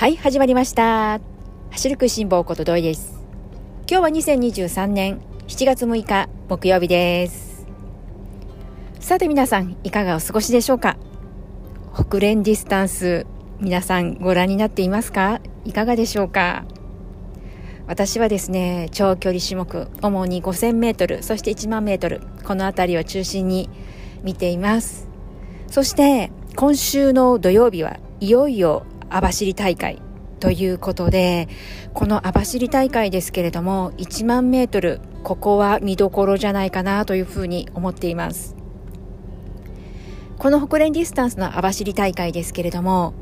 はい始まりました。走る食いしん坊こと土井です。今日は2023年7月6日木曜日です。さて皆さんいかがお過ごしでしょうか？北連ディスタンス皆さんご覧になっていますか？いかがでしょうか？私はですね長距離種目主に5000メートルそして1万メートルこの辺りを中心に見ています。そして今週の土曜日はいよいよ網走大会ということでこの網走大会ですけれども1万メートルここは見どころじゃないかなというふうに思っています。この北連ディスタンスの網走大会ですけれども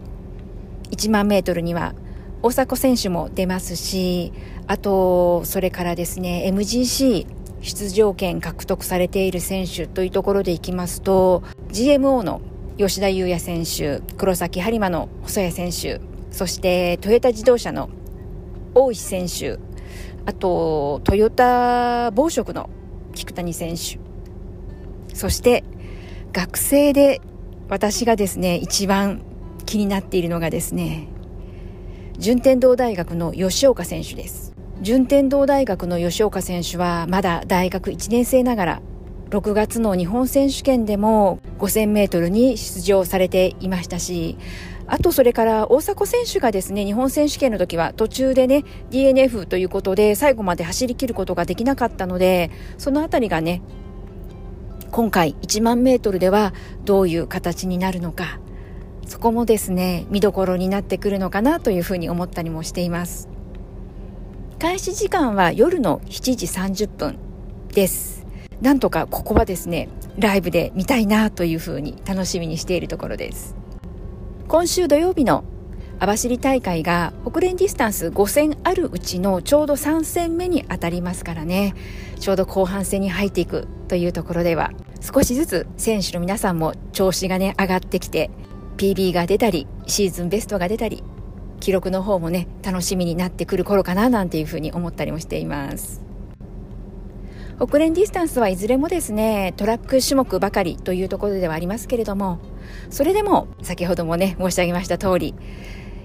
1万メートルには大迫選手も出ますしあとそれからですね MGC 出場権獲得されている選手というところでいきますと GMO の吉田裕也選手黒崎播磨の細谷選手そしてトヨタ自動車の大石選手あとトヨタ暴食の菊谷選手そして学生で私がですね一番気になっているのがですね順天堂大学の吉岡選手です。順天堂大学の吉岡選手はまだ大学1年生ながら6月の日本選手権でも5000メートルに出場されていましたし、あとそれから大迫選手がですね、日本選手権の時は途中でね、DNF ということで最後まで走り切ることができなかったので、そのあたりがね、今回1万メートルではどういう形になるのか、そこもですね、見どころになってくるのかなというふうに思ったりもしています。開始時間は夜の7時30分です。なんとかここはですねライブで見たいなというふうに楽しみにしているところです。今週土曜日の網走大会が北連ディスタンス5戦あるうちのちょうど3戦目に当たりますからね。ちょうど後半戦に入っていくというところでは少しずつ選手の皆さんも調子がね上がってきて PB が出たりシーズンベストが出たり記録の方もね楽しみになってくる頃かななんていうふうに思ったりもしています。ホクレンディスタンスはいずれもですねトラック種目ばかりというところではありますけれどもそれでも先ほどもね申し上げました通り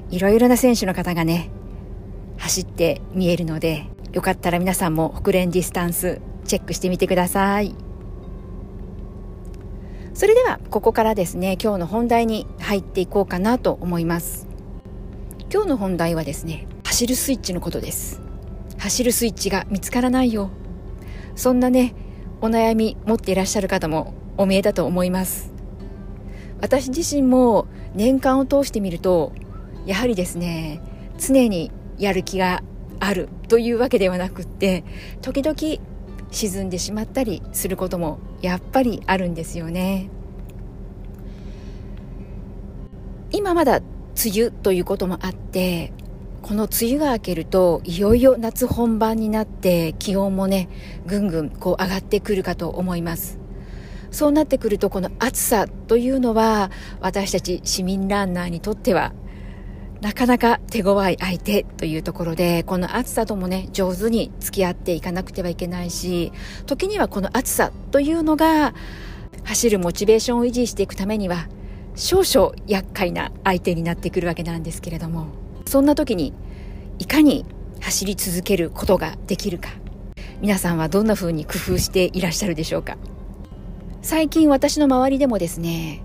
いろいろな選手の方がね走って見えるのでよかったら皆さんもホクレンディスタンスチェックしてみてください。それではここからですね今日の本題に入っていこうかなと思います。今日の本題はですね走るスイッチのことです。走るスイッチが見つからないよ。そんなねお悩み持っていらっしゃる方もお見えだと思います。私自身も年間を通してみるとやはりですね常にやる気があるというわけではなくって時々沈んでしまったりすることもやっぱりあるんですよね。今まだ梅雨ということもあってこの梅雨が明けるといよいよ夏本番になって気温もねぐんぐんこう上がってくるかと思います。そうなってくるとこの暑さというのは私たち市民ランナーにとってはなかなか手強い相手というところでこの暑さともね上手に付き合っていかなくてはいけないし時にはこの暑さというのが走るモチベーションを維持していくためには少々厄介な相手になってくるわけなんですけれども。そんな時にいかに走り続けることができるか。皆さんはどんな風に工夫していらっしゃるでしょうか。最近私の周りでもですね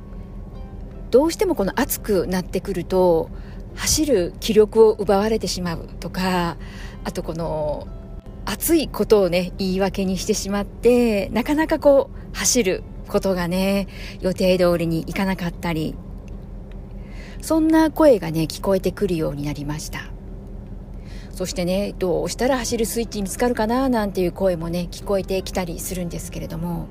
どうしてもこの暑くなってくると走る気力を奪われてしまうとかあとこの暑いことをね言い訳にしてしまってなかなかこう走ることがね予定通りにいかなかったりそんな声がね聞こえてくるようになりました。そしてねどうしたら走るスイッチ見つかるかななんていう声もね聞こえてきたりするんですけれども。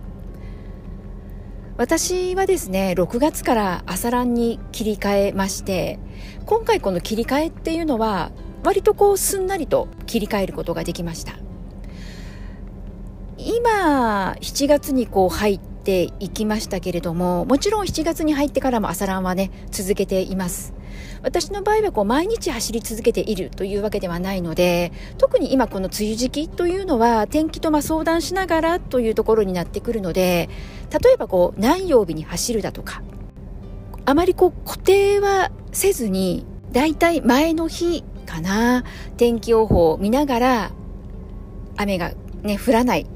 私はですね6月から朝ランに切り替えまして今回この切り替えっていうのは割とこうすんなりと切り替えることができました。今7月にこう入っていきましたけれどももちろん7月に入ってからも朝ランはね続けています。私の場合はこう毎日走り続けているというわけではないので特に今この梅雨時期というのは天気とま相談しながらというところになってくるので例えばこう何曜日に走るだとかあまりこう固定はせずにだいたい前の日かな天気予報を見ながら雨がね降らない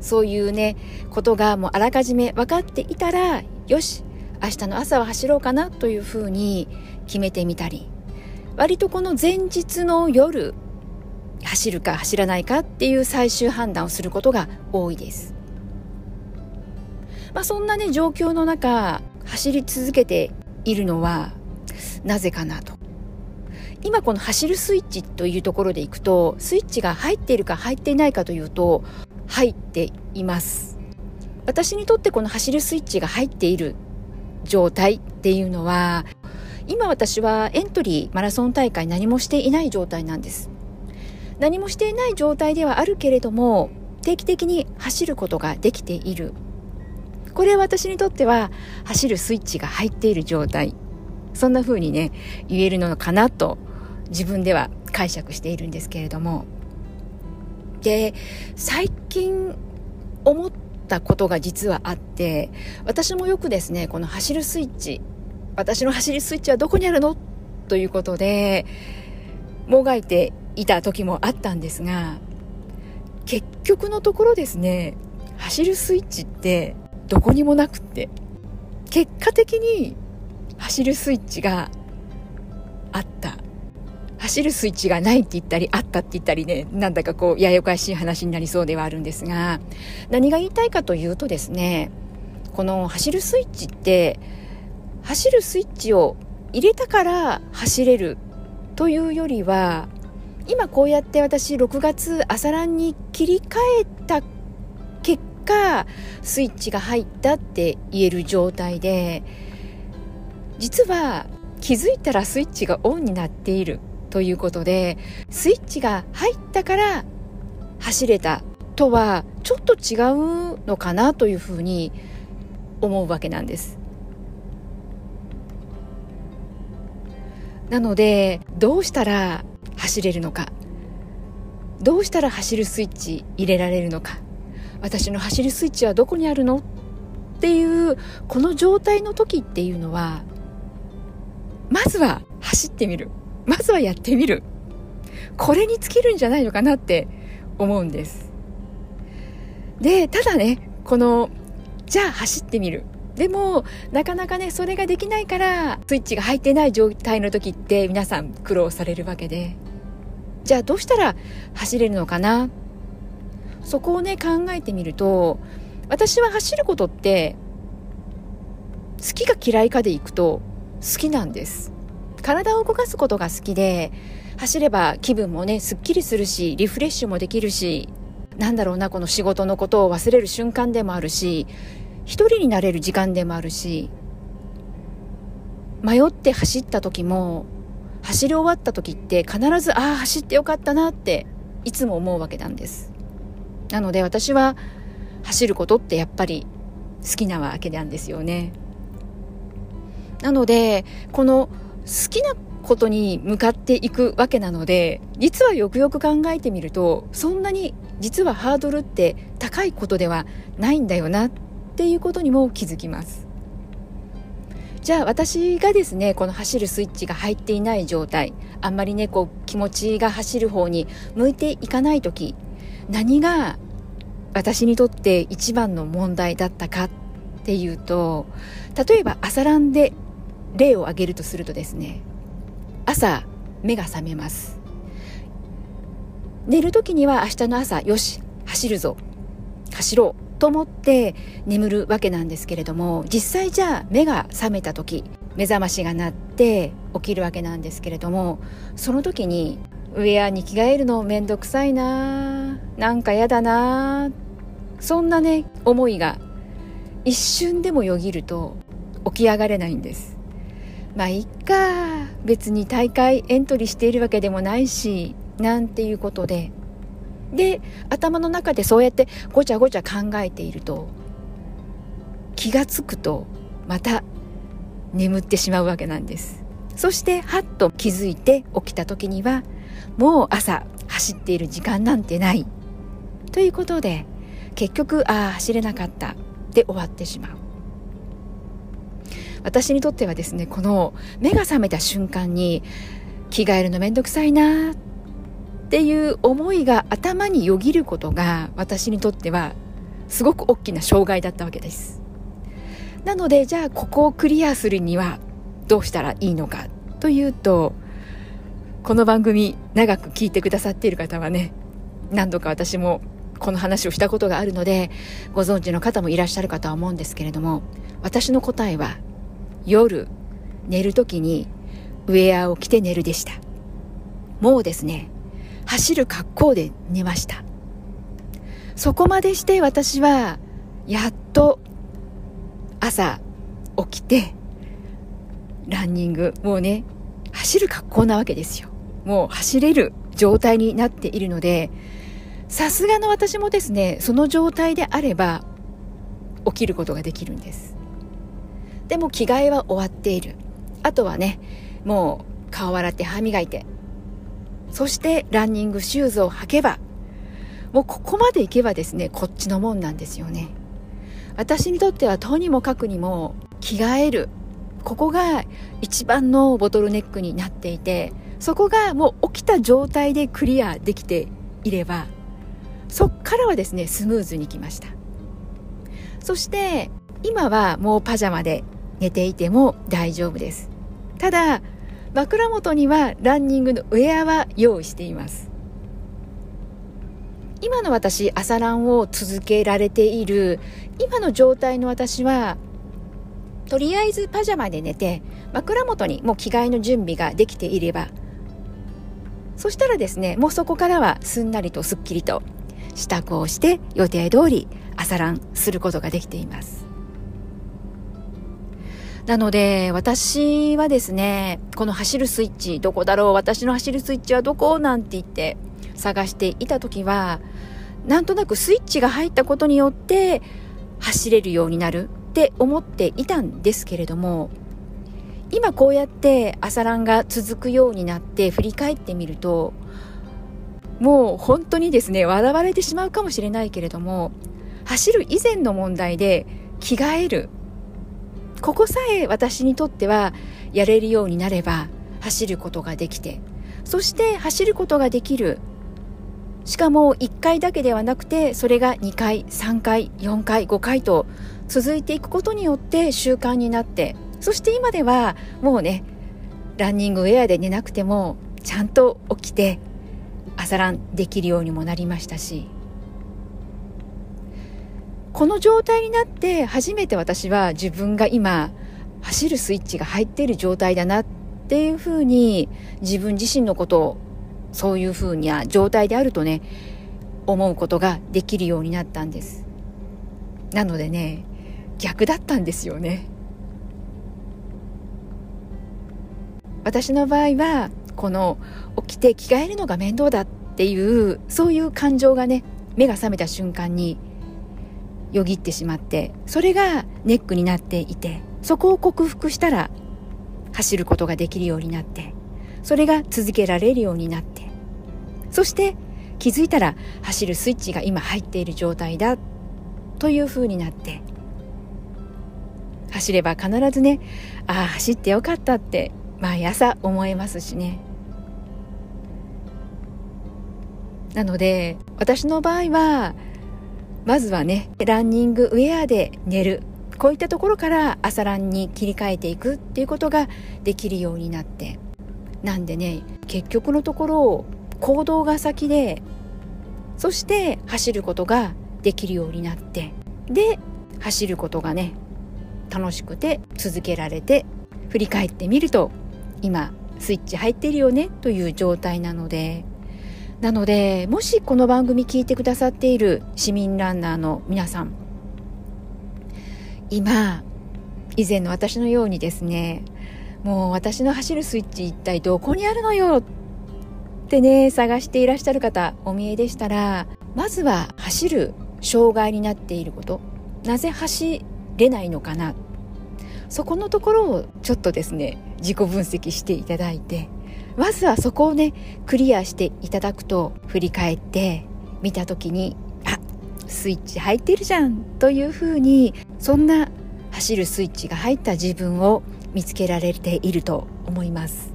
そういうねことがもうあらかじめ分かっていたらよし明日の朝は走ろうかなというふうに決めてみたり割とこの前日の夜走るか走らないかっていう最終判断をすることが多いです。まあ、そんなね状況の中走り続けているのはなぜかなと。今この走るスイッチというところでいくとスイッチが入っているか入っていないかというと入っています。私にとってこの走るスイッチが入っている状態っていうのは今私はエントリーマラソン大会何もしていない状態なんです。何もしていない状態ではあるけれども定期的に走ることができている。これは私にとっては走るスイッチが入っている状態。そんな風にね言えるのかなと自分では解釈しているんですけれども。で最近思ったことが実はあって私もよくですねこの走るスイッチ私の走りスイッチはどこにあるの？ということでもがいていた時もあったんですが結局のところですね走るスイッチってどこにもなくって結果的に走るスイッチがあった。走るスイッチがないって言ったりあったって言ったりねなんだかこうややこしい話になりそうではあるんですが何が言いたいかというとですねこの走るスイッチって走るスイッチを入れたから走れるというよりは今こうやって私6月朝ランに切り替えた結果スイッチが入ったって言える状態で実は気づいたらスイッチがオンになっている。ということでスイッチが入ったから走れたとはちょっと違うのかなというふうに思うわけなんです。なのでどうしたら走れるのか。どうしたら走るスイッチ入れられるのか。私の走るスイッチはどこにあるの？っていうこの状態の時っていうのはまずは走ってみる。まずはやってみる。これに尽きるんじゃないのかなって思うんです。でただねこのじゃあ走ってみる。でもなかなかねそれができないからスイッチが入ってない状態の時って皆さん苦労されるわけで。じゃあどうしたら走れるのかな？そこをね考えてみると私は走ることって好きか嫌いかでいくと好きなんです。体を動かすことが好きで走れば気分もねすっきりするしリフレッシュもできるしなんだろうなこの仕事のことを忘れる瞬間でもあるし一人になれる時間でもあるし迷って走った時も走り終わった時って必ずああ走ってよかったなっていつも思うわけなんです。なので私は走ることってやっぱり好きなわけなんですよね。なのでこの好きなことに向かっていくわけなので実はよくよく考えてみるとそんなに実はハードルって高いことではないんだよなっていうことにも気づきます。じゃあ私がですねこの走るスイッチが入っていない状態あんまりねこう気持ちが走る方に向いていかない時何が私にとって一番の問題だったかっていうと例えば朝ランで例を挙げるとするとですね朝目が覚めます。寝る時には明日の朝よし走るぞ走ろうと思って眠るわけなんですけれども実際じゃあ目が覚めた時目覚ましが鳴って起きるわけなんですけれどもその時にウェアに着替えるのめんどくさいななんかやだなそんなね思いが一瞬でもよぎると起き上がれないんです。まあいっか。別に大会エントリーしているわけでもないしなんていうことで。で頭の中でそうやってごちゃごちゃ考えていると気がつくとまた眠ってしまうわけなんです。そしてはっと気づいて起きた時にはもう朝走っている時間なんてない。ということで結局ああ走れなかった。で終わってしまう。私にとってはですねこの目が覚めた瞬間に着替えるのめんどくさいなっていう思いが頭によぎることが私にとってはすごく大きな障害だったわけです。なのでじゃあここをクリアするにはどうしたらいいのかというとこの番組長く聞いてくださっている方はね何度か私もこの話をしたことがあるのでご存知の方もいらっしゃるかとは思うんですけれども私の答えは夜寝る時にウェアを着て寝るでした。もうですね走る格好で寝ました。そこまでして私はやっと朝起きてランニングもうね走る格好なわけですよ。もう走れる状態になっているのでさすがの私もですねその状態であれば起きることができるんです。でも着替えは終わっている。あとはねもう顔洗って歯磨いて。そしてランニングシューズを履けばもうここまで行けばですねこっちのもんなんですよね。私にとってはとにもかくにも着替える。ここが一番のボトルネックになっていてそこがもう起きた状態でクリアできていればそっからはですねスムーズにきました。そして今はもうパジャマで寝ていても大丈夫です。ただ枕元にはランニングのウェアは用意しています。今の私朝ランを続けられている今の状態の私はとりあえずパジャマで寝て枕元にもう着替えの準備ができていればそしたらですねもうそこからはすんなりとすっきりと支度をして予定通り朝ランすることができています。なので私はですねこの走るスイッチどこだろう私の走るスイッチはどこなんて言って探していた時はなんとなくスイッチが入ったことによって走れるようになるって思っていたんですけれども今こうやって朝ランが続くようになって振り返ってみるともう本当にですね笑われてしまうかもしれないけれども走る以前の問題で着替えるここさえ私にとってはやれるようになれば走ることができてそして走ることができる。しかも1回だけではなくてそれが2回3回4回5回と続いていくことによって習慣になってそして今ではもうねランニングウェアで寝なくてもちゃんと起きて朝ランできるようにもなりましたしこの状態になって初めて私は自分が今走るスイッチが入っている状態だなっていうふうに自分自身のことをそういうふうな状態であるとね思うことができるようになったんです。なのでね逆だったんですよね。私の場合はこの起きて着替えるのが面倒だっていうそういう感情がね目が覚めた瞬間によぎってしまってそれがネックになっていてそこを克服したら走ることができるようになってそれが続けられるようになってそして気づいたら走るスイッチが今入っている状態だというふうになって走れば必ずねああ走ってよかったって毎朝思えますしね。なので私の場合はまずはねランニングウェアで寝る。こういったところから朝ランに切り替えていくっていうことができるようになって。なんでね結局のところ行動が先でそして走ることができるようになって。で走ることがね楽しくて続けられて振り返ってみると今スイッチ入ってるよねという状態なので。なのでもしこの番組聞いてくださっている市民ランナーの皆さん今以前の私のようにですねもう私の走るスイッチ一体どこにあるのよってね探していらっしゃる方お見えでしたらまずは走る障害になっていること。なぜ走れないのかな。そこのところをちょっとですね自己分析していただいてまずはそこをねクリアしていただくと振り返って見た時にあスイッチ入ってるじゃんというふうにそんな走るスイッチが入った自分を見つけられていると思います。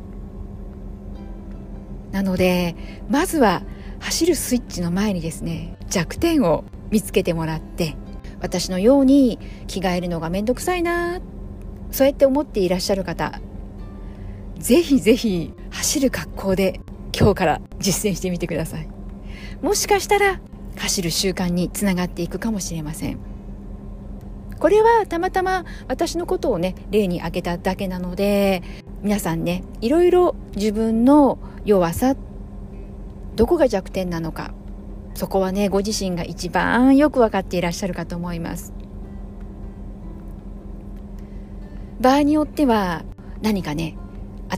なのでまずは走るスイッチの前にですね弱点を見つけてもらって私のように着替えるのがめんどくさいなそうやって思っていらっしゃる方ぜひぜひ走る格好で今日から実践してみてください。もしかしたら走る習慣につながっていくかもしれません。これはたまたま私のことをね例に挙げただけなので皆さんねいろいろ自分の弱さどこが弱点なのかそこはねご自身が一番よく分かっていらっしゃるかと思います。場合によっては何かね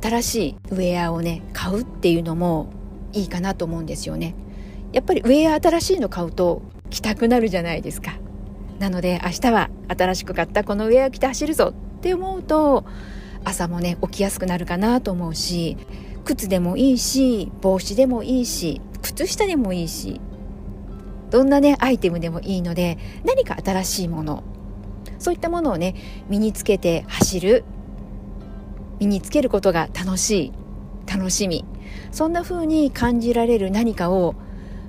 新しいウェアをね買うっていうのもいいかなと思うんですよね。やっぱりウェア新しいの買うと着たくなるじゃないですか。なので明日は新しく買ったこのウェア着て走るぞって思うと朝もね起きやすくなるかなと思うし靴でもいいし帽子でもいいし靴下でもいいしどんなねアイテムでもいいので何か新しいものそういったものをね身につけて走る身につけることが楽しい楽しみ。そんな風に感じられる何かを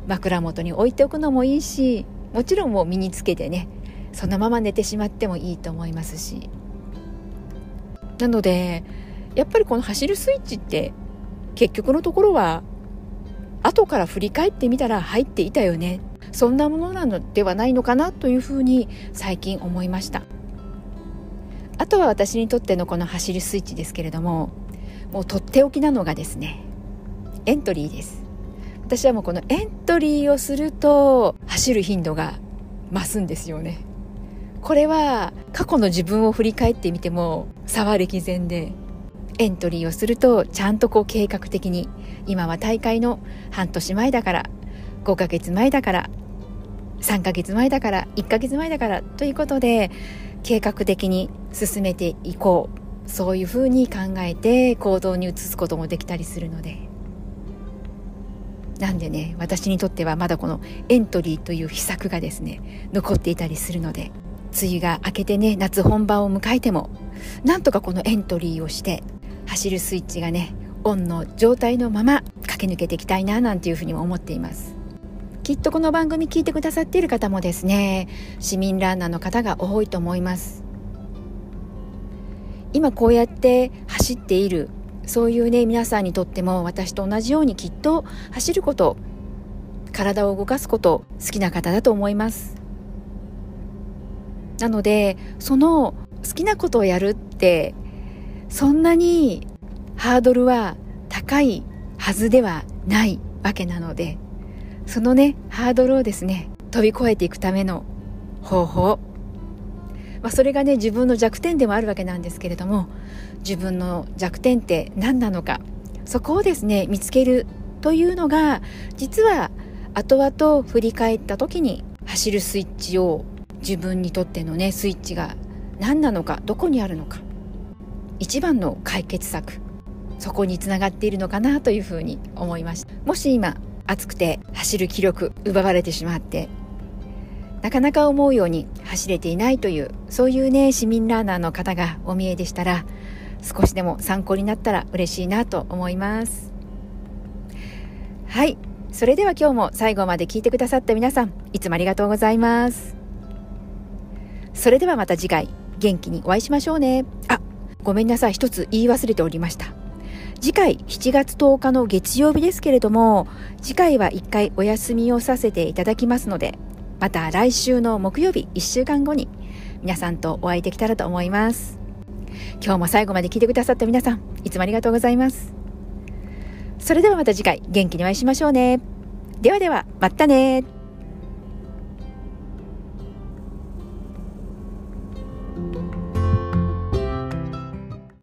枕元に置いておくのもいいしもちろんもう身につけてねそのまま寝てしまってもいいと思いますし。なのでやっぱりこの走るスイッチって結局のところは後から振り返ってみたら入っていたよね。そんなものなのではないのかなというふうに最近思いました。あとは私にとってのこの走るスイッチですけれどももうとっておきなのがですねエントリーです。私はもうこのエントリーをすると走る頻度が増すんですよね。これは過去の自分を振り返ってみても差は歴然でエントリーをするとちゃんとこう計画的に今は大会の半年前だから5ヶ月前だから3ヶ月前だから1ヶ月前だからということで計画的に進めていこう。そういうふうに考えて行動に移すこともできたりするので。なんでね私にとってはまだこのエントリーという秘策がですね残っていたりするので梅雨が明けてね夏本番を迎えてもなんとかこのエントリーをして走るスイッチがねオンの状態のまま駆け抜けていきたいななんていうふうにも思っています。きっとこの番組聞いてくださっている方もですね市民ランナーの方が多いと思います。今こうやって走っているそういうね皆さんにとっても私と同じようにきっと走ること体を動かすこと好きな方だと思います。なのでその好きなことをやるってそんなにハードルは高いはずではないわけなのでそのねハードルをですね飛び越えていくための方法。まあ、それがね自分の弱点でもあるわけなんですけれども自分の弱点って何なのかそこをですね見つけるというのが実は後々振り返った時に走るスイッチを自分にとってのねスイッチが何なのかどこにあるのか一番の解決策そこにつながっているのかなというふうに思いました。もし今暑くて走る気力奪われてしまってなかなか思うように走れていないというそういうね市民ランナーの方がお見えでしたら少しでも参考になったら嬉しいなと思います。はい。それでは今日も最後まで聞いてくださった皆さんいつもありがとうございます。それではまた次回元気にお会いしましょうね。あごめんなさい。一つ言い忘れておりました。次回7月10日の月曜日ですけれども次回は1回お休みをさせていただきますのでまた来週の木曜日1週間後に皆さんとお会いできたらと思います。今日も最後まで聞いてくださった皆さんいつもありがとうございます。それではまた次回元気にお会いしましょうね。ではではまたね